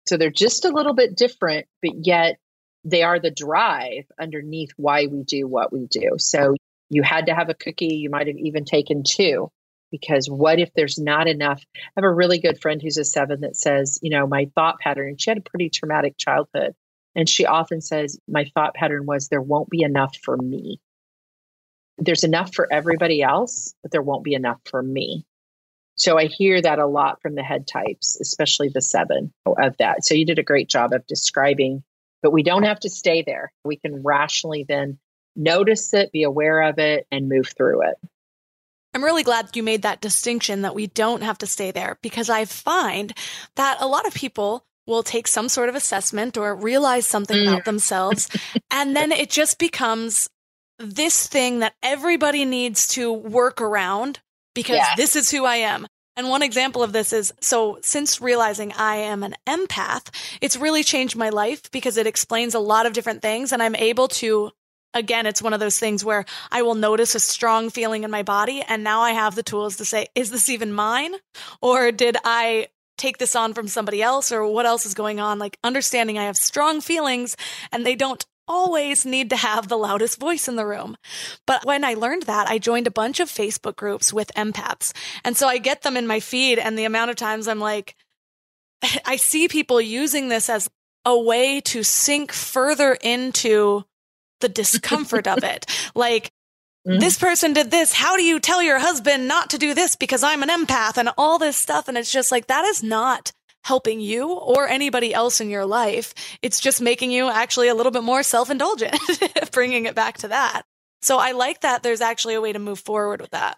Speaker 2: So they're just a little bit different, but yet they are the drive underneath why we do what we do. So you had to have a cookie. You might have even taken two because what if there's not enough? I have a really good friend who's a seven that says, you know, my thought pattern, she had a pretty traumatic childhood. And she often says, my thought pattern was there won't be enough for me. There's enough for everybody else, but there won't be enough for me. So I hear that a lot from the head types, especially the seven of that. So you did a great job of describing, but we don't have to stay there. We can rationally then notice it, be aware of it, and move through it.
Speaker 1: I'm really glad you made that distinction that we don't have to stay there because I find that a lot of people will take some sort of assessment or realize something mm. about themselves. and then it just becomes this thing that everybody needs to work around because yes. this is who I am. And one example of this is so since realizing I am an empath, it's really changed my life because it explains a lot of different things and I'm able to again, it's one of those things where I will notice a strong feeling in my body and now I have the tools to say, is this even mine? Or did I take this on from somebody else or what else is going on. Like understanding I have strong feelings and they don't always need to have the loudest voice in the room. But when I learned that, I joined a bunch of Facebook groups with empaths. And so I get them in my feed and the amount of times I'm like, I see people using this as a way to sink further into the discomfort of it. Like, Mm-hmm. This person did this. How do you tell your husband not to do this because I'm an empath and all this stuff? And it's just like, that is not helping you or anybody else in your life. It's just making you actually a little bit more self indulgent, bringing it back to that. So I like that there's actually a way to move forward with that.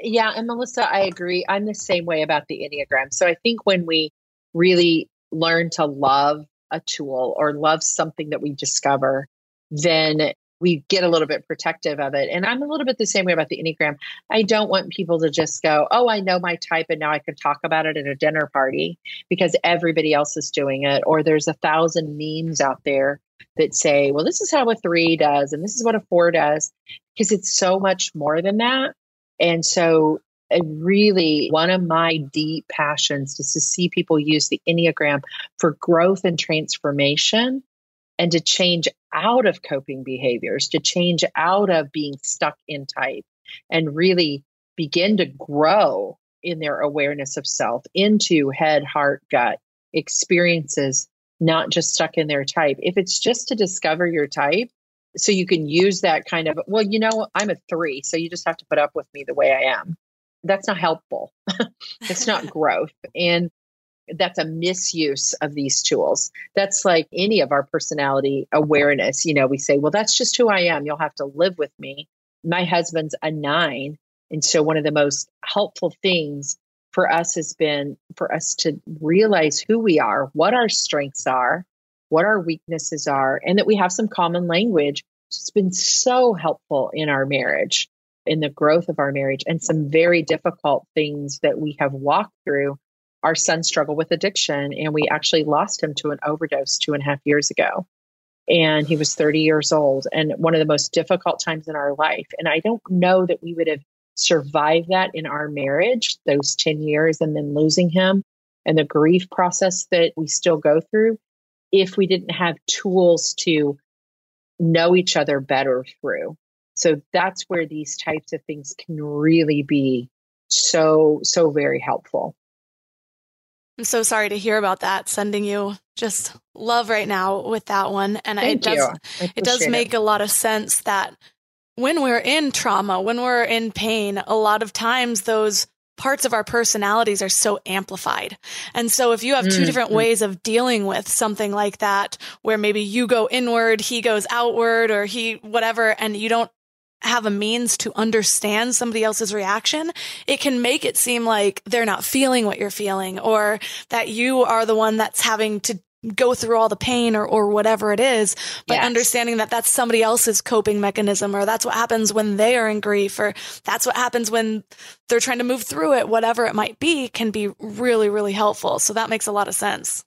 Speaker 2: Yeah. And Melissa, I agree. I'm the same way about the Enneagram. So I think when we really learn to love a tool or love something that we discover, then we get a little bit protective of it. And I'm a little bit the same way about the Enneagram. I don't want people to just go, oh, I know my type and now I can talk about it at a dinner party because everybody else is doing it. Or there's a thousand memes out there that say, well, this is how a three does and this is what a four does because it's so much more than that. And so, really, one of my deep passions is to see people use the Enneagram for growth and transformation and to change out of coping behaviors, to change out of being stuck in type and really begin to grow in their awareness of self into head, heart, gut experiences, not just stuck in their type. If it's just to discover your type, so you can use that kind of, well, you know, I'm a three, so you just have to put up with me the way I am. That's not helpful. it's not growth. And that's a misuse of these tools. That's like any of our personality awareness. You know, we say, well, that's just who I am. You'll have to live with me. My husband's a nine. And so, one of the most helpful things for us has been for us to realize who we are, what our strengths are, what our weaknesses are, and that we have some common language. It's been so helpful in our marriage, in the growth of our marriage, and some very difficult things that we have walked through our son struggled with addiction and we actually lost him to an overdose two and a half years ago. And he was 30 years old and one of the most difficult times in our life. And I don't know that we would have survived that in our marriage, those 10 years, and then losing him and the grief process that we still go through if we didn't have tools to know each other better through. So that's where these types of things can really be so, so very helpful.
Speaker 1: I'm so sorry to hear about that. Sending you just love right now with that one. And Thank it does it does make it. a lot of sense that when we're in trauma, when we're in pain, a lot of times those parts of our personalities are so amplified. And so if you have 2 mm-hmm. different ways of dealing with something like that, where maybe you go inward, he goes outward, or he whatever, and you don't have a means to understand somebody else's reaction, it can make it seem like they're not feeling what you're feeling or that you are the one that's having to go through all the pain or, or whatever it is, but yes. understanding that that's somebody else's coping mechanism or that's what happens when they are in grief or that's what happens when they're trying to move through it, whatever it might be, can be really, really helpful. So that makes a lot of sense.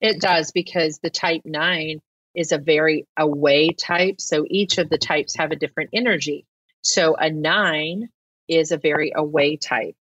Speaker 2: It does because the type nine is a very away type. So each of the types have a different energy. So a nine is a very away type.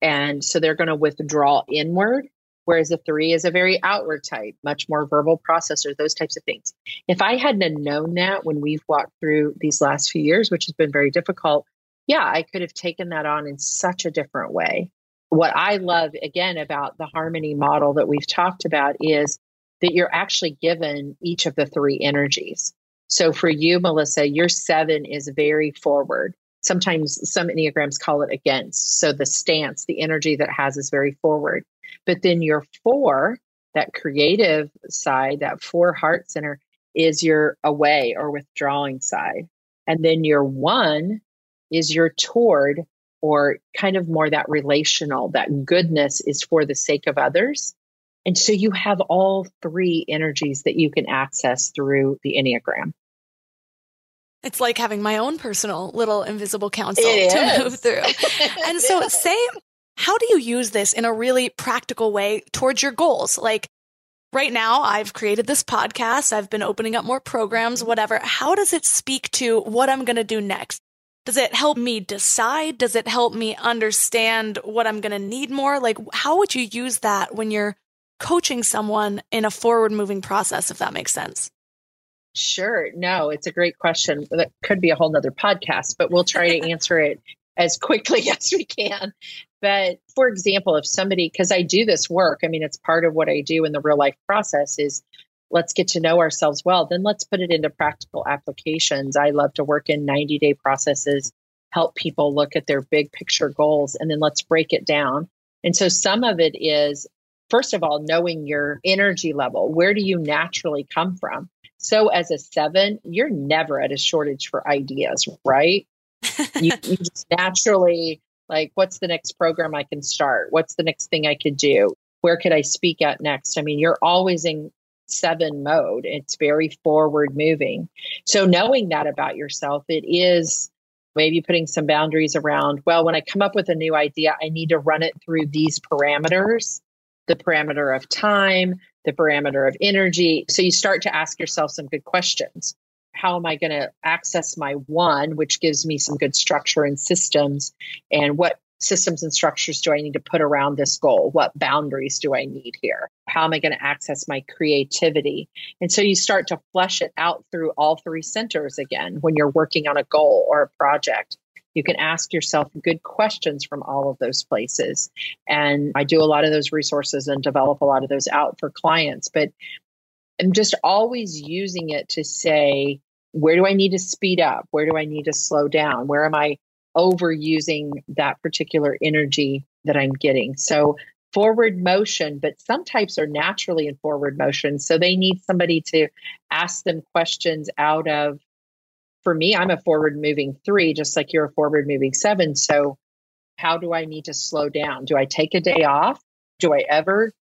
Speaker 2: And so they're going to withdraw inward whereas a three is a very outward type, much more verbal processor, those types of things. If I hadn't known that when we've walked through these last few years, which has been very difficult, yeah, I could have taken that on in such a different way. What I love again about the harmony model that we've talked about is that you're actually given each of the three energies. So for you, Melissa, your seven is very forward. Sometimes some Enneagrams call it against. So the stance, the energy that has is very forward. But then your four, that creative side, that four heart center, is your away or withdrawing side. And then your one is your toward or kind of more that relational, that goodness is for the sake of others. And so you have all three energies that you can access through the Enneagram.
Speaker 1: It's like having my own personal little invisible council to move through. and so, say how do you use this in a really practical way towards your goals? Like right now, I've created this podcast. I've been opening up more programs, mm-hmm. whatever. How does it speak to what I'm going to do next? Does it help me decide? Does it help me understand what I'm going to need more? Like, how would you use that when you're coaching someone in a forward moving process, if that makes sense?
Speaker 2: Sure. No, it's a great question. That could be a whole nother podcast, but we'll try to answer it as quickly as we can. But for example, if somebody, because I do this work, I mean, it's part of what I do in the real life process is let's get to know ourselves well, then let's put it into practical applications. I love to work in 90 day processes, help people look at their big picture goals, and then let's break it down. And so some of it is, first of all, knowing your energy level. Where do you naturally come from? So as a seven, you're never at a shortage for ideas, right? you, you just naturally like, what's the next program I can start? What's the next thing I could do? Where could I speak at next? I mean, you're always in seven mode. It's very forward moving. So, knowing that about yourself, it is maybe putting some boundaries around, well, when I come up with a new idea, I need to run it through these parameters the parameter of time, the parameter of energy. So, you start to ask yourself some good questions how am I going to access my one, which gives me some good structure and systems? And what systems and structures do I need to put around this goal? What boundaries do I need here? How am I going to access my creativity? And so you start to flesh it out through all three centers again when you're working on a goal or a project. You can ask yourself good questions from all of those places. And I do a lot of those resources and develop a lot of those out for clients. But I'm just always using it to say, where do I need to speed up? Where do I need to slow down? Where am I overusing that particular energy that I'm getting? So, forward motion, but some types are naturally in forward motion. So, they need somebody to ask them questions out of. For me, I'm a forward moving three, just like you're a forward moving seven. So, how do I need to slow down? Do I take a day off? Do I ever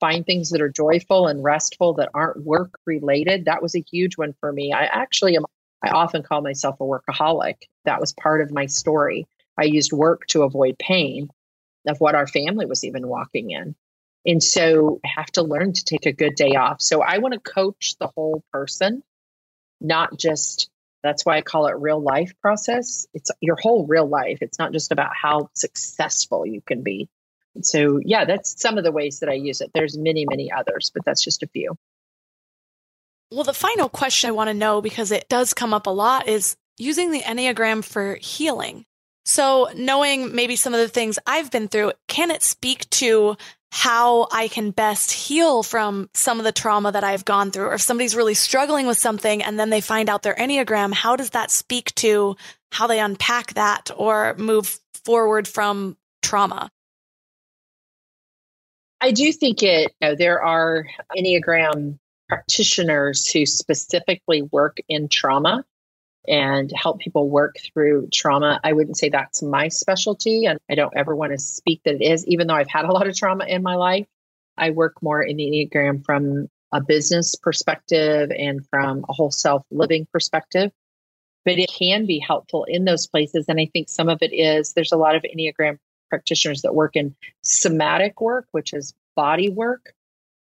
Speaker 2: find things that are joyful and restful that aren't work related. That was a huge one for me. I actually am, I often call myself a workaholic. That was part of my story. I used work to avoid pain of what our family was even walking in. And so I have to learn to take a good day off. So I want to coach the whole person, not just that's why I call it real life process. It's your whole real life. It's not just about how successful you can be so yeah that's some of the ways that i use it there's many many others but that's just a few
Speaker 1: well the final question i want to know because it does come up a lot is using the enneagram for healing so knowing maybe some of the things i've been through can it speak to how I can best heal from some of the trauma that I've gone through. Or if somebody's really struggling with something and then they find out their Enneagram, how does that speak to how they unpack that or move forward from trauma?
Speaker 2: I do think it, you know, there are Enneagram practitioners who specifically work in trauma and help people work through trauma. I wouldn't say that's my specialty, and I don't ever want to speak that it is, even though I've had a lot of trauma in my life. I work more in the Enneagram from a business perspective and from a whole self living perspective. But it can be helpful in those places. And I think some of it is there's a lot of Enneagram practitioners that work in somatic work, which is body work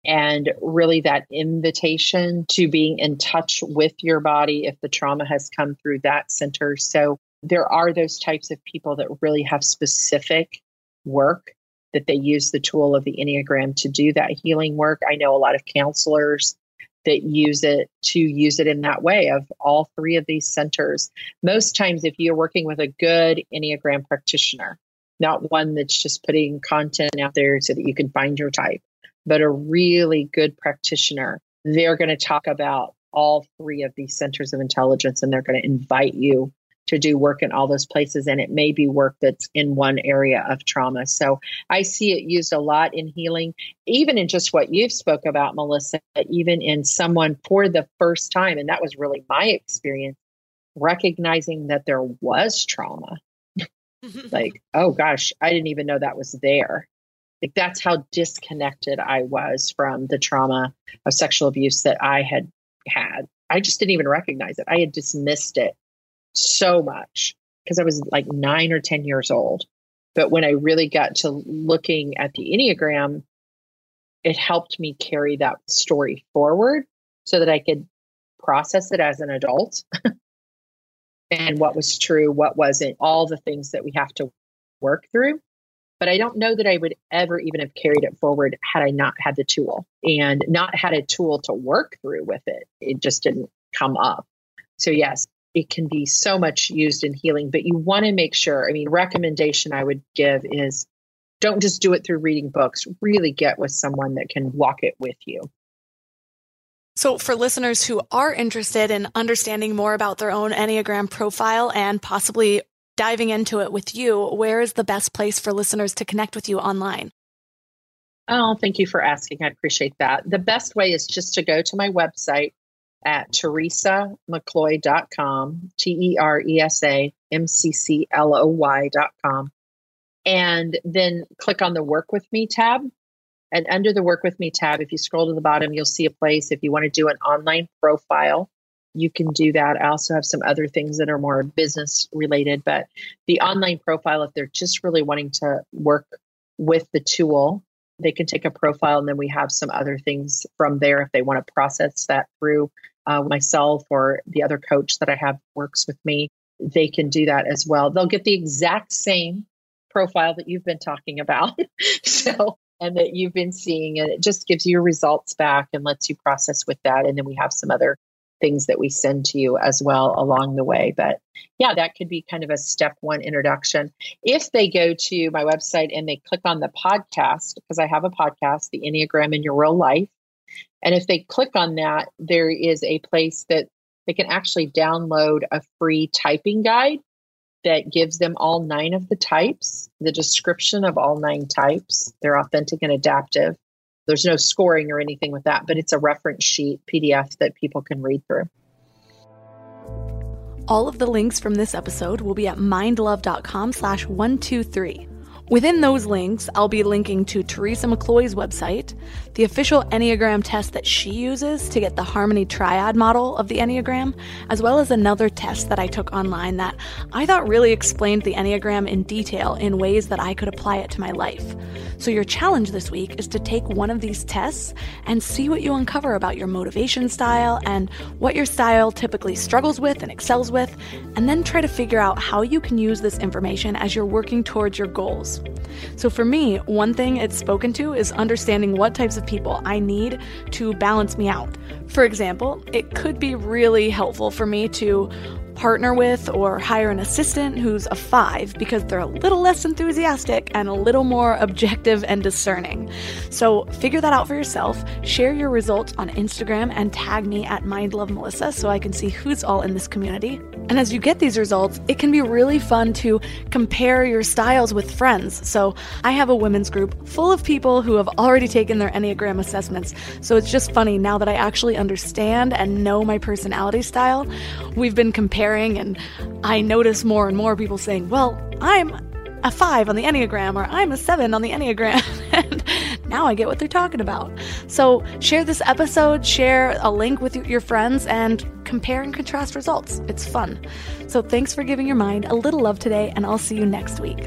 Speaker 2: and really that invitation to being in touch with your body if the trauma has come through that center. So there are those types of people that really have specific work that they use the tool of the Enneagram to do that healing work. I know a lot of counselors that use it to use it in that way of all three of these centers. Most times, if you're working with a good Enneagram practitioner, not one that's just putting content out there so that you can find your type, but a really good practitioner, they're going to talk about all three of these centers of intelligence and they're going to invite you to do work in all those places and it may be work that's in one area of trauma. So i see it used a lot in healing even in just what you've spoke about melissa even in someone for the first time and that was really my experience recognizing that there was trauma. Like oh gosh i didn't even know that was there like that's how disconnected I was from the trauma of sexual abuse that I had had. I just didn't even recognize it. I had dismissed it so much because I was like nine or 10 years old. But when I really got to looking at the Enneagram, it helped me carry that story forward so that I could process it as an adult and what was true, what wasn't, all the things that we have to work through but I don't know that I would ever even have carried it forward had I not had the tool and not had a tool to work through with it. It just didn't come up. So, yes, it can be so much used in healing, but you want to make sure. I mean, recommendation I would give is don't just do it through reading books, really get with someone that can walk it with you.
Speaker 1: So, for listeners who are interested in understanding more about their own Enneagram profile and possibly diving into it with you, where is the best place for listeners to connect with you online?
Speaker 2: Oh, thank you for asking. I appreciate that. The best way is just to go to my website at teresamccloy.com, T E R E S A M C C L O Y.com, and then click on the Work With Me tab. And under the Work With Me tab, if you scroll to the bottom, you'll see a place if you want to do an online profile you can do that. I also have some other things that are more business related, but the online profile, if they're just really wanting to work with the tool, they can take a profile and then we have some other things from there if they want to process that through uh, myself or the other coach that I have works with me. They can do that as well. They'll get the exact same profile that you've been talking about. so, and that you've been seeing, and it just gives you results back and lets you process with that. And then we have some other things that we send to you as well along the way. But yeah, that could be kind of a step one introduction. If they go to my website and they click on the podcast, because I have a podcast, The Enneagram in Your Real Life. And if they click on that, there is a place that they can actually download a free typing guide that gives them all nine of the types, the description of all nine types. They're authentic and adaptive. There's no scoring or anything with that, but it's a reference sheet PDF that people can read through.
Speaker 1: All of the links from this episode will be at mindlove.com slash 123. Within those links, I'll be linking to Teresa McCloy's website, the official Enneagram test that she uses to get the Harmony Triad model of the Enneagram, as well as another test that I took online that I thought really explained the Enneagram in detail in ways that I could apply it to my life. So, your challenge this week is to take one of these tests and see what you uncover about your motivation style and what your style typically struggles with and excels with, and then try to figure out how you can use this information as you're working towards your goals. So for me, one thing it's spoken to is understanding what types of people I need to balance me out. For example, it could be really helpful for me to partner with or hire an assistant who's a five because they're a little less enthusiastic and a little more objective and discerning. So figure that out for yourself. Share your results on Instagram and tag me at MindLoveMelissa so I can see who's all in this community. And as you get these results, it can be really fun to compare your styles with friends. So I have a women's group full of people who have already taken their Enneagram assessments. So it's just funny now that I actually understand and know my personality style. We've been comparing, and I notice more and more people saying, Well, I'm a five on the Enneagram, or I'm a seven on the Enneagram. and now I get what they're talking about. So share this episode, share a link with your friends, and compare and contrast results. It's fun. So thanks for giving your mind a little love today, and I'll see you next week.